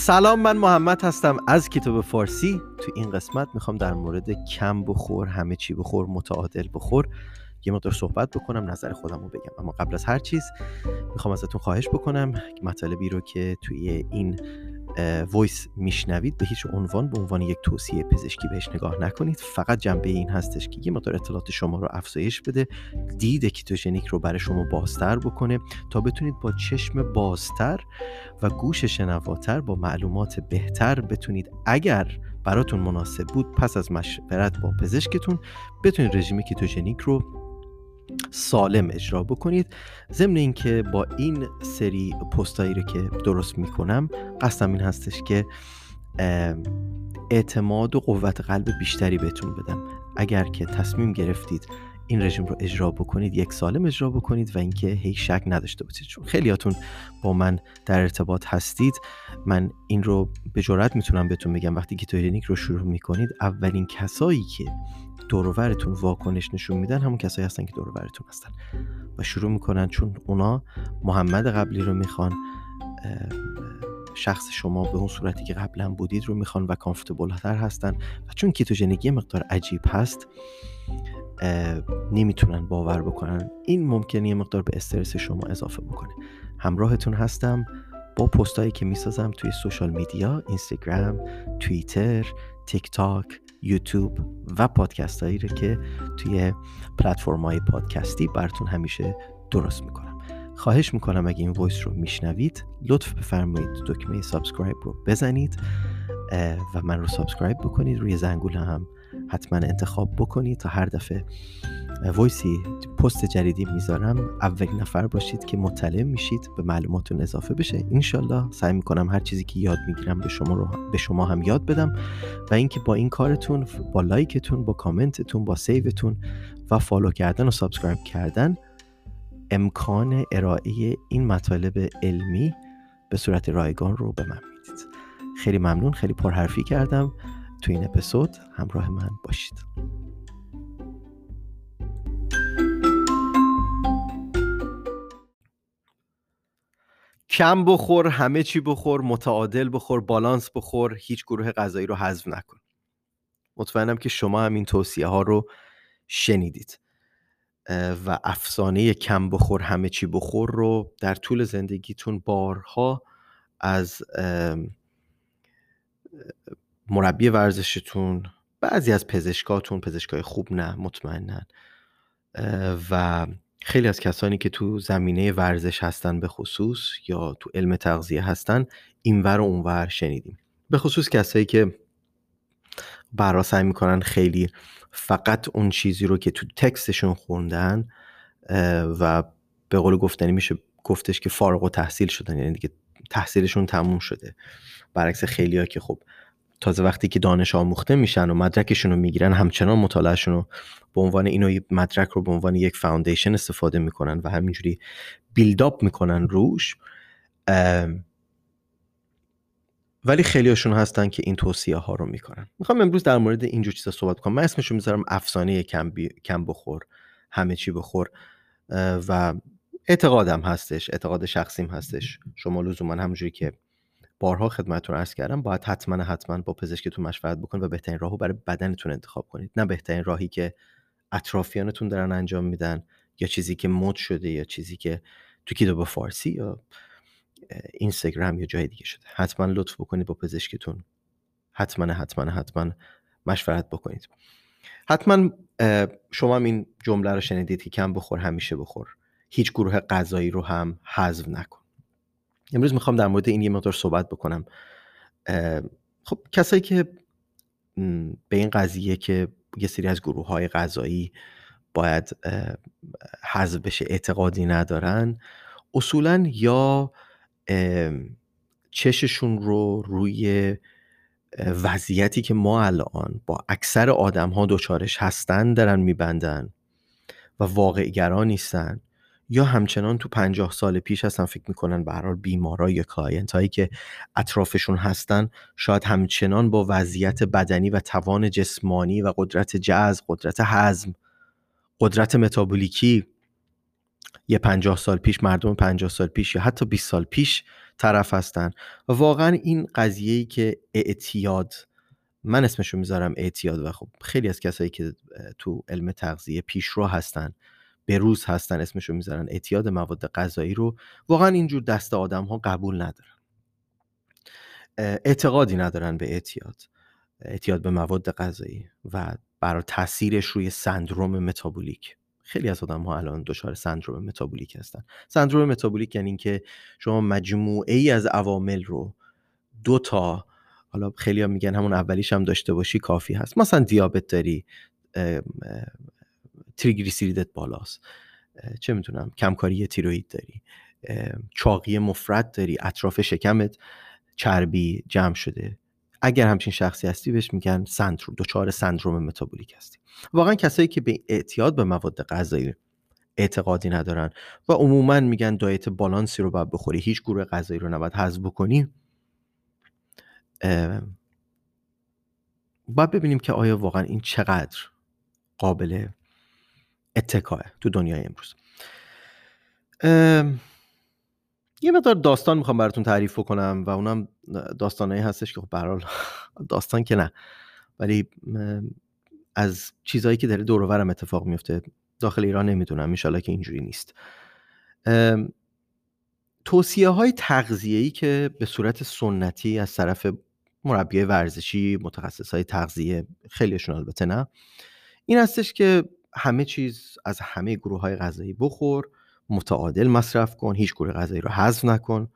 سلام من محمد هستم از کتاب فارسی. تو این قسمت می‌خوام در مورد کم بخور همه چی بخور متعادل بخور یه مقدار صحبت بکنم نظر خودم رو بگم. اما قبل از هر چیز می‌خوام ازتون خواهش بکنم مطالبی رو که توی این voice میشنوید به هیچ عنوان به عنوان یک توصیه پزشکی بهش نگاه نکنید. فقط جنبه این هستش که یه مقدار اطلاعات شما رو افزایش بده دید ketogenic رو برای شما بازتر بکنه تا بتونید با چشم بازتر و گوش شنواتر با معلومات بهتر بتونید اگر براتون مناسب بود پس از مشورت با پزشکتون بتونید رژیم کیتوژنیک رو سالم اجرا بکنید. ضمن اینکه با این سری پستایی رو که درست می‌کنم قصدم این هستش که اعتماد و قوت قلب بیشتری بهتون بدم. اگر که تصمیم گرفتید این رژیم رو اجرا بکنید یک سالم اجرا بکنید و اینکه هیچ شک نداشته باشید. چون خیلیاتون با من در ارتباط هستید. من این رو به جرات می‌تونم بهتون بگم. وقتی کیتوژنیک رو شروع می‌کنید اولین کسایی که دورورتون واکنش نشون میدن همون کسایی هستن که دورورتون هستن. و شروع می‌کنن چون اونا محمد قبلی رو می‌خوان شخص شما به اون صورتی که قبلا بودید رو می‌خوان و کامفتبل تر هستن. و چون ketogenic یه مقدار عجیب هست نمی‌تونن باور بکنن. این ممکنه مقدار به استرس شما اضافه بکنه. همراهتون هستم. با پستایی که می‌سازم توی social media اینستاگرام توییتر تیک تاک یوتیوب و پادکست هایی رو که توی پلتفرم های پادکستی براتون همیشه درست می‌کنم. خواهش می‌کنم اگه این voice رو میشنوید لطف بفرمایید دکمه subscribe رو بزنید و من رو subscribe بکنید. روی زنگوله هم حتما انتخاب بکنید تا هر دفعه voice ی پست جدیدی می‌ذارم. اولین نفر باشید که مطلع میشید به معلوماتون اضافه بشه. انشالله سعی می‌کنم هر چیزی که یاد می‌گیرم به شما رو به شما هم یاد بدم. و اینکه با این کارتون با لایکتون با کامنتتون با save تون و follow کردن و subscribe کردن امکان ارائه این مطالب علمی به صورت رایگان رو به من می‌دید. خیلی ممنون. خیلی پرحرفی کردم. تو این اپیزود همراه من باشید. کم بخور همه چی بخور متعادل بخور بالانس بخور هیچ گروه غذایی رو حذف نکن. مطمئنم که شما هم این توصیه ها رو شنیدید. و افسانه کم بخور همه چی بخور رو در طول زندگیتون بارها از مربی ورزشتون بعضی از پزشکاتون پزشکای خوب نه مطمئنا و خیلی از کسانی که تو زمینه ورزش هستن به خصوص یا تو علم تغذیه هستن اینور و اونور شنیدیم. به خصوص کسایی که برا سعی می‌کنن خیلی فقط اون چیزی رو که تو تکستشون خوندن و به قول گفتنی میشه گفتش که فارغ و تحصیل شدن یعنی دیگه تحصیلشون تموم شده. برعکس خیلی ها که خب تازه وقتی که دانش آموخته میشن و مدرکشون رو می‌گیرن همچنان مطالعهشون رو به عنوان اینو مدرک رو به عنوان یک فاوندیشن استفاده می‌کنن و همینجوری بیلداپ می‌کنن روش. ولی خیلی هاشون هستن که این توصیه ها رو می‌کنن. می‌خوام امروز در مورد اینجور چیزا صحبت کنم. من اسمشو می‌ذارم افسانه کم, کم بخور همه چی بخور. و اعتقادم هستش اعتقاد شخصیم هستش. شما لزوما همونجوری که بارها خدمتتون عرض کردم باید حتما حتما با پزشکتون مشورت بکنید و بهترین راهو برای بدنتون انتخاب کنید. نه بهترین راهی که اطرافیانتون دارن انجام میدن یا چیزی که مد شده یا چیزی که تو کتاب فارسی یا اینستاگرام یا جای دیگه شده. حتما لطف بکنید با پزشکتون حتما حتما حتما مشورت بکنید. حتما شما هم این جمله رو شنیدید که کم بخور همیشه بخور. هیچ گروه غذایی رو هم حذف نکن. امروز می‌خوام در مورد این یه مقدار صحبت بکنم. خب کسایی که به این قضیه که یه سری از گروه های غذایی باید حذف بشه اعتقادی ندارن اصولا یا چششون رو روی وضعیتی که ما الان با اکثر آدم ها دوچارش هستن دارن میبندن و واقعگرا نیستن. یا همچنان تو پنجاه سال پیش هستن فکر می‌کنن به هر بیمارا یا client هایی که اطرافشون هستن شاید همچنان با وضعیت بدنی و توان جسمانی و قدرت جذب قدرت هضم قدرت متابولیکی یه پنجاه سال پیش مردم پنجاه سال پیش یا حتی 20 سال پیش طرف هستن. و واقعا این قضیه ای که اعتیاد من اسمشو می‌ذارم اعتیاد و خب خیلی از کسایی که تو علم تغذیه پیشرو هستن به روز هستن اسمشو می‌ذارن. اعتیاد مواد غذایی رو واقعا اینجور دست آدم ها قبول ندارن. اعتقادی ندارن به اعتیاد. اعتیاد به مواد غذایی و برای تاثیرش روی سندروم متابولیک. خیلی از آدم ها الان دچار سندروم متابولیک هستن. سندروم متابولیک یعنی اینکه شما مجموعه ای از عوامل رو دو تا حالا خیلی هم میگن همون اولیش هم داشته باشی کافی هست. مثلا دیابت داری تریگلیسیریدت بالاست. چه می‌تونم کمکاری تیروید داری. چاقی مفرد داری اطراف شکمت چربی جمع شده. اگر همچین شخصی هستی بهش میگن سندروم دچار سندروم متابولیک هستی. واقعا کسایی که به اعتیاد به مواد غذایی اعتقادی ندارن و عموما میگن دایت بالانسی رو باید بخوری هیچ گروه غذایی رو نباید حذف بکنی باید ببینیم که آیا واقعا این چقدر قابل اتکاه تو دنیای امروز. یه مقدار داستان می‌خوام براتون تعریف کنم و اونم داستانهایی هستش که خب داستان که نه. ولی از چیزهایی که داره دور اتفاق میفته داخل ایران نمی‌دونم انشالله که اینجوری نیست. توصیه های تغذیه‌ای که به صورت سنتی از طرف مربی ورزشی متخصص های تغذیه خیلیشون البته نه این هستش که همه چیز از همه گروه های غذایی بخور متعادل مصرف کن هیچ گروه غذایی رو حذف نکن.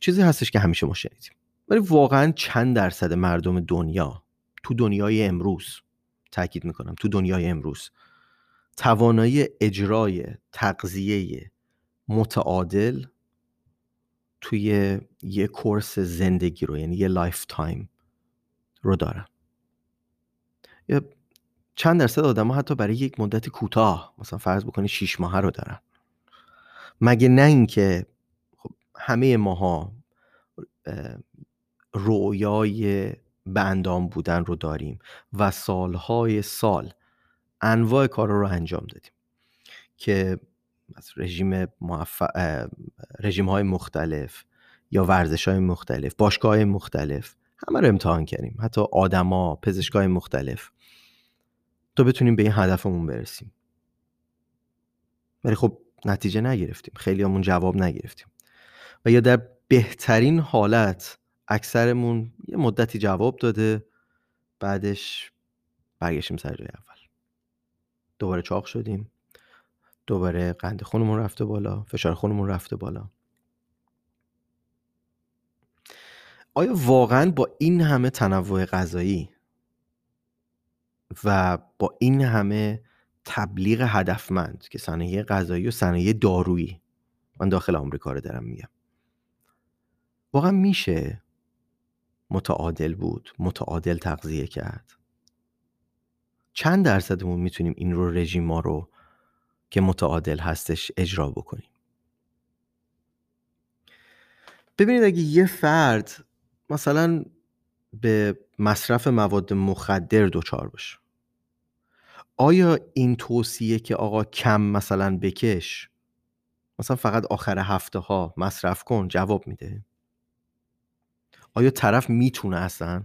چیزی هستش که همیشه ما شنیدیم. ولی واقعا چند درصد مردم دنیا تو دنیای امروز تاکید می‌کنم تو دنیای امروز توانایی اجرای تغذیه متعادل توی یه course زندگی رو یعنی یه lifetime رو دارن. چند درصد آدم ها حتی برای یک مدت کوتاه مثلا فرض بکنی شیش ماه رو دارن. مگه نه اینکه خب همه ماها رویای به بودن رو داریم و سالهای سال انواع کار رو انجام دادیم که از رژیم, رژیم های مختلف یا ورزش های مختلف باشگاه های مختلف همه رو امتحان کردیم. حتی آدما پزشکای مختلف. تا بتونیم به این هدفمون برسیم. ولی خب نتیجه نگرفتیم. خیلی همون جواب نگرفتیم. و یا در بهترین حالت اکثرمون یه مدتی جواب داده بعدش برگشتیم سر جای اول. دوباره چاق شدیم. دوباره قند خونمون رفته بالا فشار خونمون رفته بالا. آیا واقعا با این همه تنوع غذایی و با این همه تبلیغ هدفمند که صنایع غذایی و صنایع دارویی من داخل آمریکا رو دارم میگم. واقعا میشه متعادل بود متعادل تغذیه کرد. چند درصدمون می‌تونیم این رو رژیم ما رو که متعادل هستش اجرا بکنیم. ببینید اگه یه فرد مثلا به مصرف مواد مخدر دچار بشه. آیا این توصیه که آقا کم مثلا بکش مثلا فقط آخر هفته ها مصرف کن جواب میده؟ آیا طرف می‌تونه اصلا؟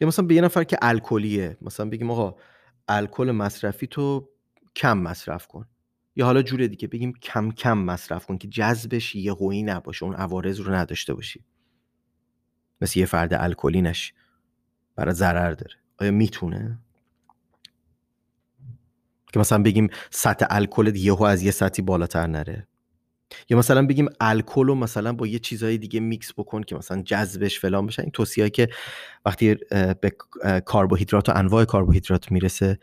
یا مثلا به یه نفر که الکلیه مثلا بگیم آقا الکل مصرفی تو کم مصرف کن. یا حالا جور دیگه بگیم کم کم مصرف کن که جذبش یه نباشه اون عوارض رو نداشته باشی. مثل یه فرد الکلی نشی. برای ضرر داره. آیا می‌تونه؟ که مثلا بگیم سطح الکل یهو از یه سطحی بالاتر نره. یا مثلا بگیم الکل رو مثلا با یه چیزهای دیگه میکس بکن که مثلا جذبش فلان بشه. این توصیه که وقتی به کربوهیدرات و انواع کربوهیدرات می‌رسه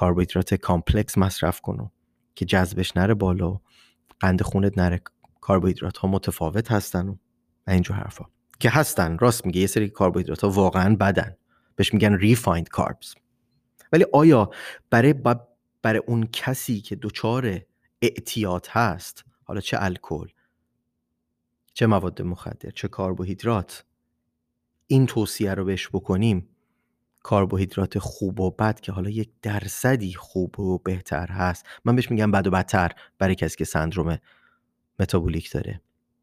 کربوهیدرات complex مصرف کنو که جذبش نره بالا قند خونت نره. کربوهیدرات ها متفاوت هستن و اینجور حرفا. که هستن. راست میگه یه سری کربوهیدرات ها واقعا بدن. بهش میگن refined carbs ولی آیا برای برای اون کسی که دچار اعتیاد هست حالا چه الکل چه مواد مخدر چه کربوهیدرات این توصیه رو بهش بکنیم کربوهیدرات خوب و بد که حالا یک درصدی خوب و بهتر هست. من بهش میگم بد و بدتر برای کسی که سندروم متابولیک داره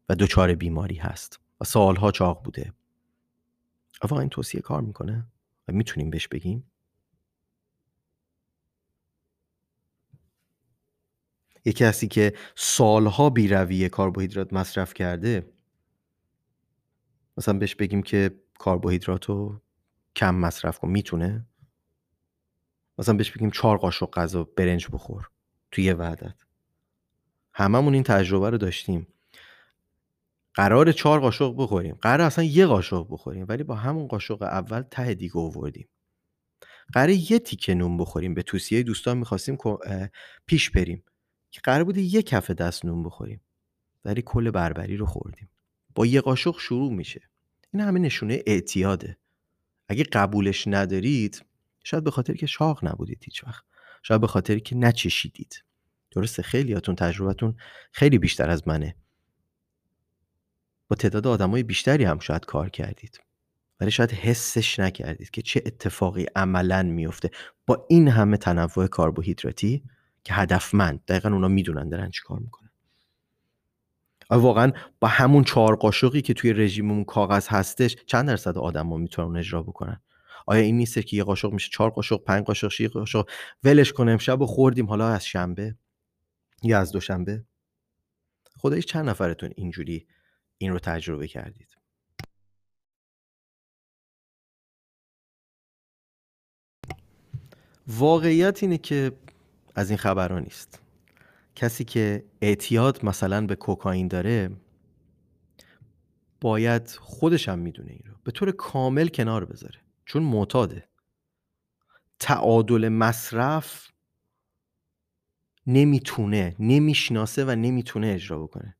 و دچار بیماری هست. و سالها چاق بوده. واقعا این توصیه کار می‌کنه؟ و می‌تونیم بهش بگیم؟ یه کسی که سالها بیرویه کربوهیدرات مصرف کرده مثلا بهش بگیم که کربوهیدرات رو کم مصرف کن. می‌تونه؟ مثلا بهش بگیم چهار قاشق غذا برنج بخور. توی یه وعدت هممون این تجربه رو داشتیم. قرار چهار قاشق بخوریم. قرار اصلا یه قاشق بخوریم ولی با همون قاشق اول ته دیگه آوردیم. قرار یه تیکه نون بخوریم. به توصیه دوستان می‌خواستیم پیش بریم. که قرار بوده یه کف دست نون بخوریم. ولی کل بربری رو خوردیم. با یه قاشق شروع میشه. این همه نشونه اعتیاده. اگه قبولش ندارید شاید به خاطر که شاق نبودید هیچ وقت. شاید به خاطر که نچشیدید. درسته خیلیاتون تجربتون خیلی بیشتر از منه. با تعداد آدمای بیشتری هم شاید کار کردید. ولی شاید حسش نکردید که چه اتفاقی عملا میفته با این همه تنوع کربوهیدراتی که هدفمند دقیقا اونا می‌دونن دارن چی کار می‌کنن. واقعا با همون چهار قاشقی که توی رژیممون کاغذ هستش چند درصد آدم ها می‌تونن اجرا بکنن؟ آیا این نیست که یه قاشق میشه چهار قاشق پنج قاشق شیش قاشق؟ ولش کنه امشب خوردیم حالا از شنبه یا از دوشنبه؟ خدایش چند نفرتون اینجوری این رو تجربه کردید. واقعیت اینه که از این خبرها نیست. کسی که اعتیاد مثلا به کوکائین داره باید خودش هم می‌دونه این رو. به طور کامل کنار بذاره. چون معتاده. تعادل مصرف نمی‌تونه نمی‌شناسه و نمی‌تونه اجرا بکنه.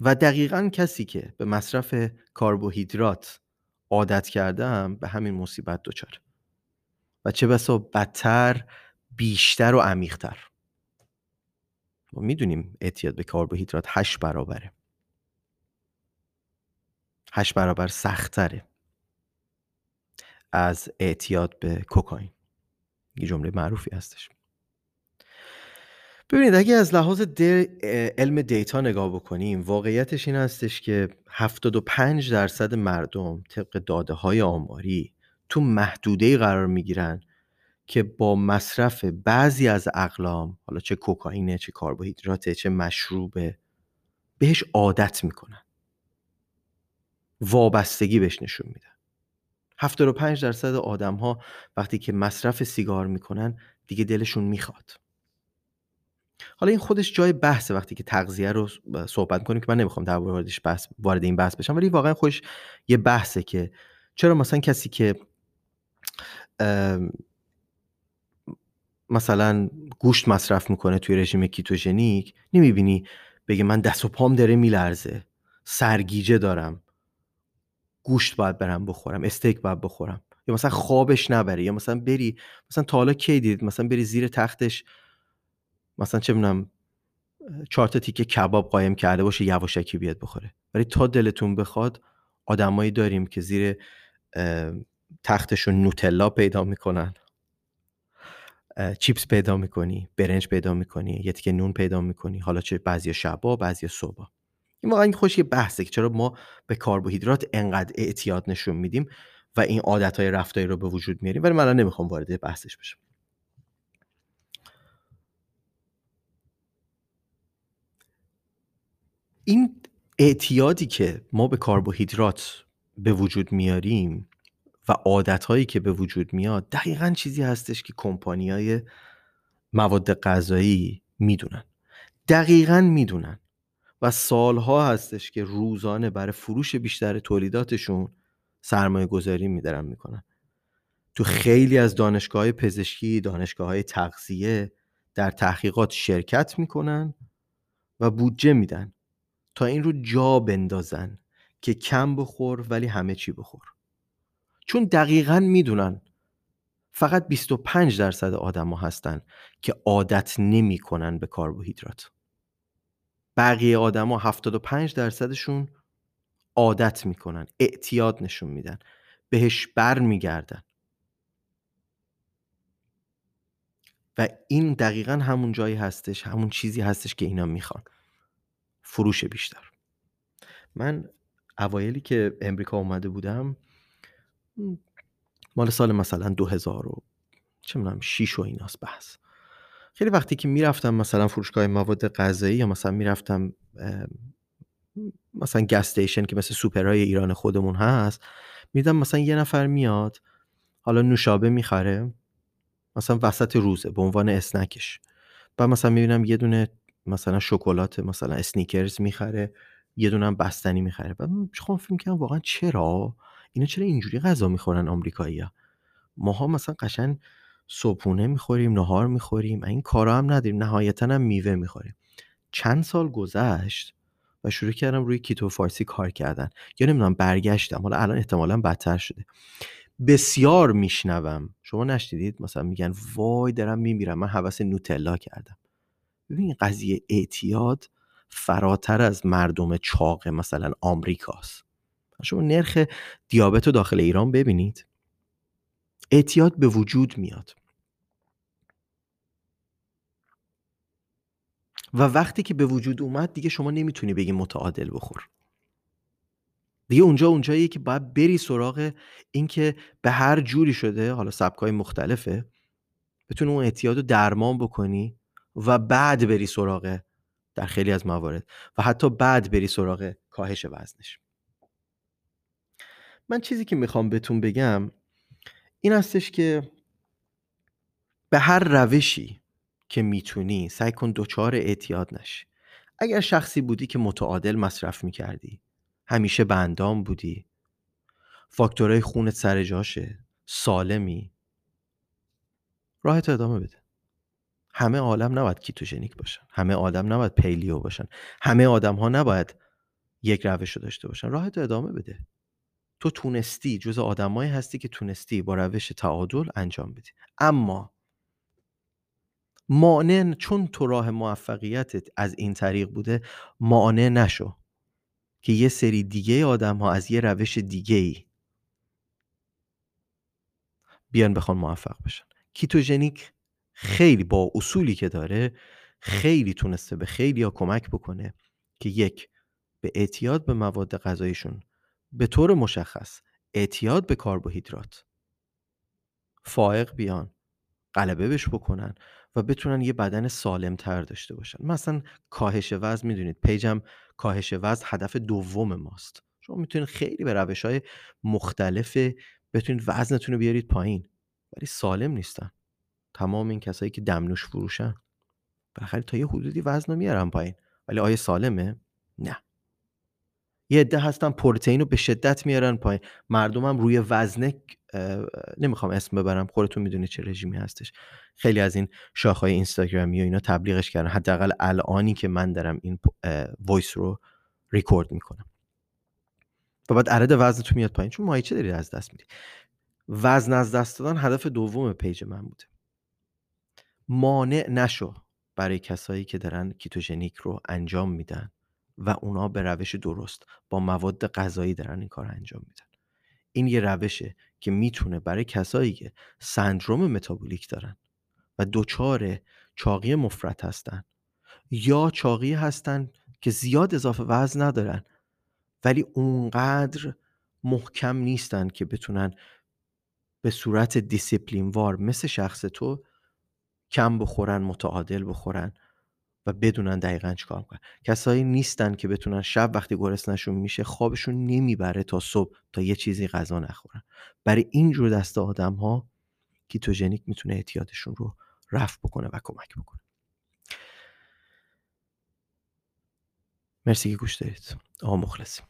و دقیقا کسی که به مصرف کربوهیدرات عادت کرده به همین مصیبت دچار. و چه بسا بدتر بیشتر و عمیقتر. ما می‌دونیم اعتیاد به کربوهیدرات هشت برابره. هشت برابر سختره از اعتیاد به کوکائین. یه جمله معروفی هستش. ببینید اگه از لحاظ علم دیتا نگاه بکنیم واقعیتش این هستش که 75 درصد مردم طبق داده های آماری تو محدوده قرار می‌گیرن که با مصرف بعضی از اقلام حالا چه کوکائینه چه کربوهیدراته چه مشروبه بهش عادت می‌کنن. وابستگی بهش نشون میدن. 75 درصد آدم ها وقتی که مصرف سیگار می‌کنن دیگه دلشون می‌خواد. حالا این خودش جای بحثه وقتی که تغذیه رو صحبت کنیم که من نمی‌خوام در واردش بحث وارد این بحث بشم ولی واقعا خوش یه بحثه که چرا مثلا کسی که مثلا گوشت مصرف می‌کنه توی رژیم کیتوژنیک نمی‌بینی بگه من دست و پام داره میلرزه سرگیجه دارم گوشت باید برم بخورم استیک باید بخورم یا مثلا خوابش نبره یا مثلا بری مثلا تا حالا کی دید؟ مثلا بری زیر تختش مثلا چه می‌دونم چهار تا تیکه کباب قایم کرده باشه یواشکی بیاد بخوره. ولی تا دلتون بخواد آدمایی داریم که زیر تختشون نوتلا پیدا می‌کنن. چیپس پیدا می‌کنی برنج پیدا می‌کنی یه تیکه نون پیدا می‌کنی حالا چه بعضی شبا بعضی صبح این واقعا خوش یه بحثه که چرا ما به کربوهیدرات انقدر اعتیاد نشون میدیم و این عادت های رفتاری رو به وجود میاریم. ولی من نمی‌خوام وارد بحثش بشم. این اعتیادی که ما به کربوهیدرات به وجود میاریم و عادتهایی که به وجود میاد دقیقا چیزی هستش که های مواد غذایی می‌دونن. دقیقا می‌دونن. و سالها هستش که روزانه برای فروش بیشتر تولیداتشون سرمایه گذاری میدارن می‌کنن. تو خیلی از دانشگاه های پزشکی دانشگاه های تغذیه در تحقیقات شرکت می‌کنن و بودجه میدن. تا این رو جا بندازن که کم بخور ولی همه چی بخور. چون دقیقا می‌دونن فقط 25 درصد آدما هستن که عادت نمی کنن به کربوهیدرات بقیه آدما 75 درصدشون عادت می‌کنن اعتیاد نشون میدن بهش بر میگردن و این دقیقا همون جایی هستش همون چیزی هستش که اینا می‌خوان. فروش بیشتر. من اوایلی که امریکا اومده بودم مال سال مثلا 2000 و چه می‌دونم 6 و ایناست بحث. خیلی وقتی که می‌رفتم مثلا فروشگاه مواد غذایی یا مثلا می‌رفتم مثلا gas station که مثل سوپرهای ایران خودمون هست میدم مثلا یه نفر میاد حالا نوشابه می‌خره مثلا وسط روزه به عنوان snack ش. و مثلا می‌بینم یه دونه مثلا شکلات مثلا Snickers می‌خره یه دونه بستنی می‌خره. و خودم فکر کنم واقعا چرا؟ اینا چرا اینجوری غذا می‌خورن آمریکایی‌ها؟ ماها مثلا قشنگ صبحونه می‌خوریم نهار می‌خوریم این کارا هم نداریم نهایتا هم میوه می‌خوریم. چند سال گذشت و شروع کردم روی کیتو فارسی کار کردن. یا نمی‌دونم برگشتم. حالا الان احتمالا بدتر شده. بسیار میشنوم. شما نشنیدید؟ مثلا میگن وای دارم میمیرم. من حوس نوتلا کردم. ببین قضیه اعتیاد فراتر از مردم چاق مثلا آمریکاست. شما نرخ دیابت رو داخل ایران ببینید. اعتیاد به وجود میاد. و وقتی که به وجود اومد دیگه شما نمی‌تونی بگی متعادل بخور. دیگه اونجا اونجاییه که باید بری سراغ اینکه به هر جوری شده حالا سبکای مختلفه بتونی اون اعتیاد رو درمان بکنی. و بعد بری سراغ در خیلی از موارد و حتی بعد بری سراغ کاهش وزنش. من چیزی که می‌خوام بهتون بگم این هستش که به هر روشی که می‌تونی سعی کن دچار اعتیاد نشی اگر شخصی بودی که متعادل مصرف می‌کردی همیشه بندام بودی فاکتورهای خونت سر جاشه سالمی راحت ادامه بده. همه عالم نباید ketogenic باشن. همه آدم نباید paleo باشن. همه آدم ها نباید یک روش رو داشته باشن. راحت ادامه بده. تو تونستی جز آدمایی هستی که تونستی با روش تعادل انجام بدی. اما مانع چون تو راه موفقیتت از این طریق بوده مانع نشو که یه سری دیگه آدم ها از یه روش دیگه ای بیان بخوان موفق بشن. کیتوژنیک خیلی با اصولی که داره خیلی تونسته به خیلی ها کمک بکنه که یک به اعتیاد به مواد غذاییشون به طور مشخص اعتیاد به کربوهیدرات فائق بیان غلبه بش بکنن و بتونن یه بدن سالم تر داشته باشن. مثلا کاهش وزن می‌دونید پیجم کاهش وزن هدف دوم ماست. شما می‌تونید خیلی به روش های مختلف بتونید وزنتون رو بیارید پایین ولی سالم نیستن. تمام این کسایی که دمنوش فروشن. بالاخره تا یه حدودی وزن رو میارن پایین. ولی آیا سالمه؟ نه. یه عده هستن پروتئین رو به شدت میارن پایین. مردمم روی وزنه نمی‌خوام اسم ببرم. خودتون می‌دونید چه رژیمی هستش. خیلی از این شاخهای اینستاگرامی و اینا تبلیغش کردن. حداقل الانی که من دارم این voice رو ریکورد می‌کنم. و بعد عدد وزن تو میاد پایین. چون ماهیچه داری از دست میدی. وزن از دست دادن هدف دوم پیج من بوده. مانع نشو برای کسایی که دارن ketogenic رو انجام میدن و اونا به روش درست با مواد غذایی دارن این کار انجام میدن. این یه روشه که می‌تونه برای کسایی که سندروم متابولیک دارن و دچار چاقی مفرط هستن یا چاقی هستن که زیاد اضافه وزن ندارن ولی اونقدر محکم نیستن که بتونن به صورت دیسیپلین وار مثل شخص تو کم بخورن متعادل بخورن و بدونن دقیقا چیکار کنن کسایی نیستن که بتونن شب وقتی گرسنشون میشه خوابشون نمی‌بره تا صبح تا یه چیزی غذا نخورن. برای این جور دست آدم ها کیتوژنیک می‌تونه اعتیادشون رو رفع بکنه و کمک بکنه. مرسی که گوش دارید آقا مخلصیم.